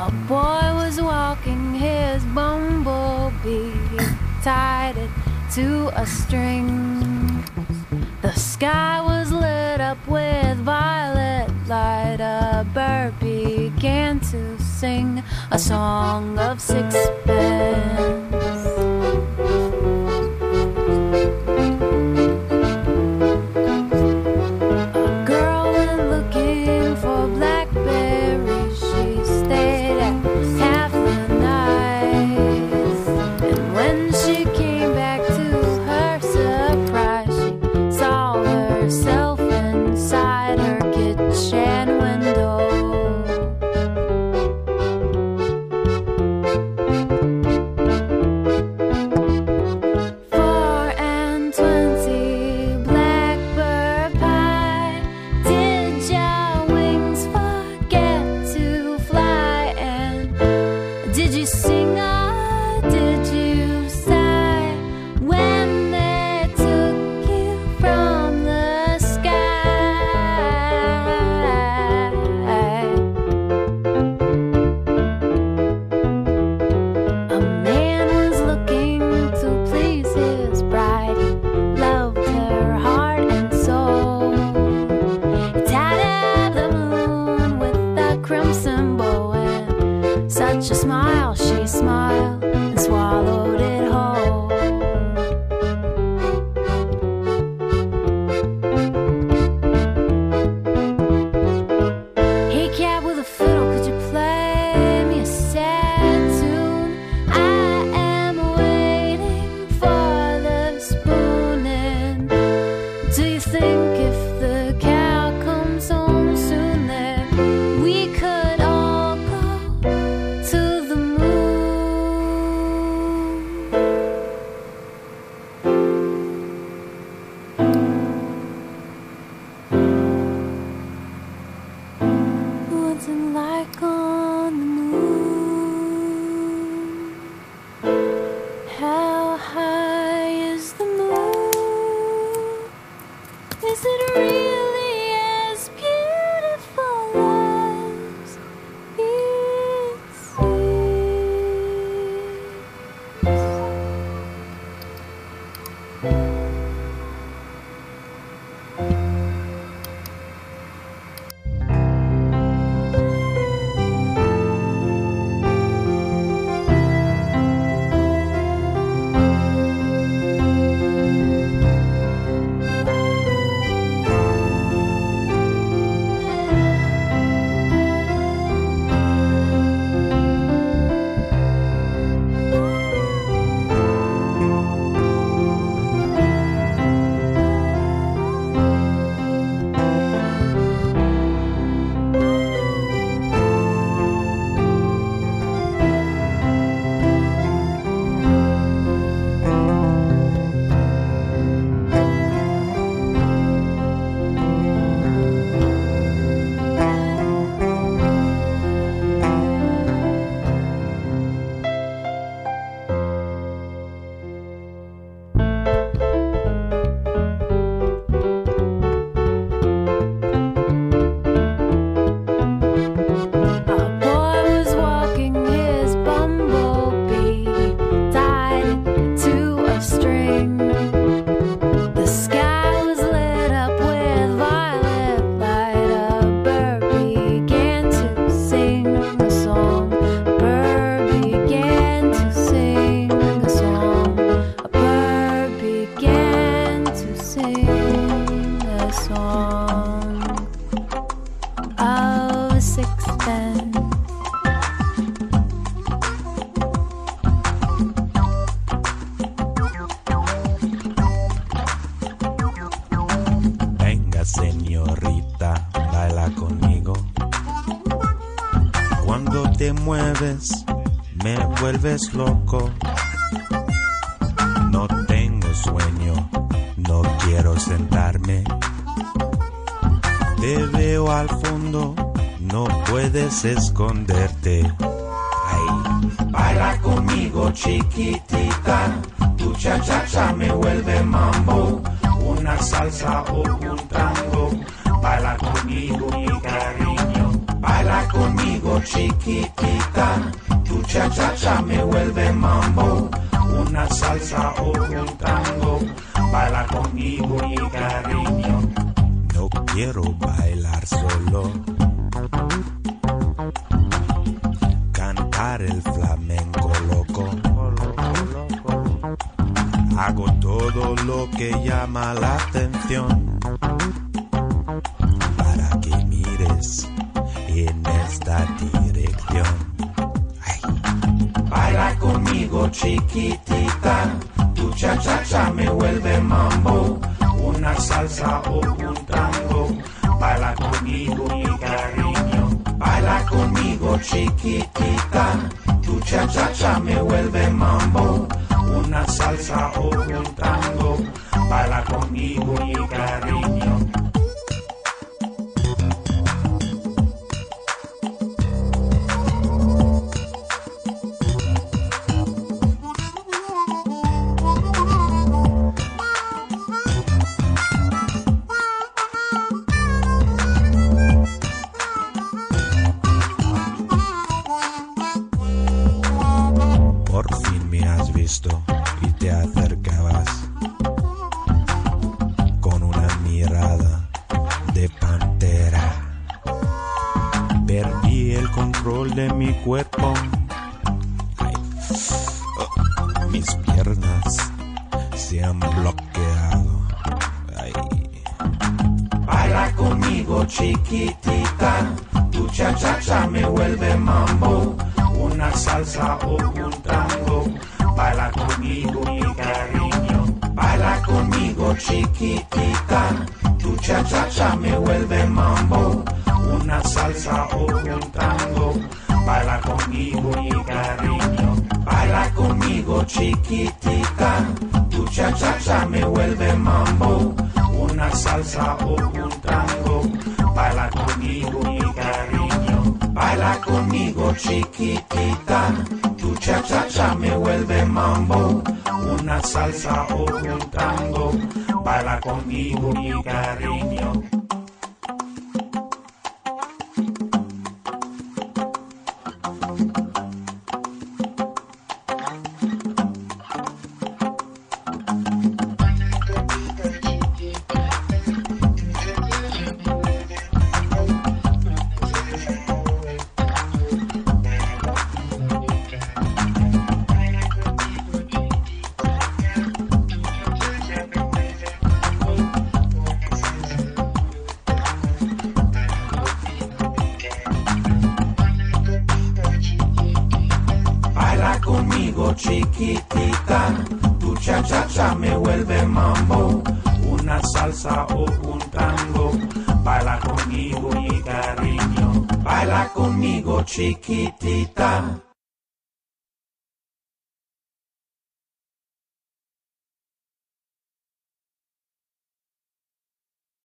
A boy was walking his bumblebee, tied it to a string. The sky was lit up with violet light. A bird began to sing a song of sixpence. sing me vuelves loco. No tengo sueño, no quiero sentarme. Te veo al fondo, no puedes esconderte. Ay, baila conmigo chiquitita, tu cha cha me vuelve mambo, una salsa o un tango, baila conmigo chiquitita, tu cha me vuelve mambo, una salsa o un tango, baila conmigo y cariño. No quiero bailar solo, cantar el flamenco loco. Hago todo lo que llama la atención chiquitita, tu cha cha cha me vuelve mambo, una salsa o un tango, baila conmigo mi cariño. Baila conmigo chiquitita, tu cha cha cha me vuelve mambo, una salsa o un tango, baila conmigo mi cariño. Y te acercabas con una mirada de pantera. Perdí el control de mi cuerpo. Oh, mis piernas se han bloqueado. Ay. Baila conmigo chiquitita, tu cha cha cha me vuelve mambo, una salsa o un tango, baila conmigo mi cariño, baila conmigo chiquitita, tu cha cha cha me vuelve mambo, una salsa o un tango, baila conmigo mi cariño, baila conmigo chiquitita, tu cha cha cha me vuelve mambo, una salsa o un tango, baila conmigo baila conmigo chiquitita, tu cha cha cha me vuelve mambo, una salsa o un tango, baila conmigo mi cariño. Salsa o un tango, baila conmigo mi cariño, baila conmigo chiquitita,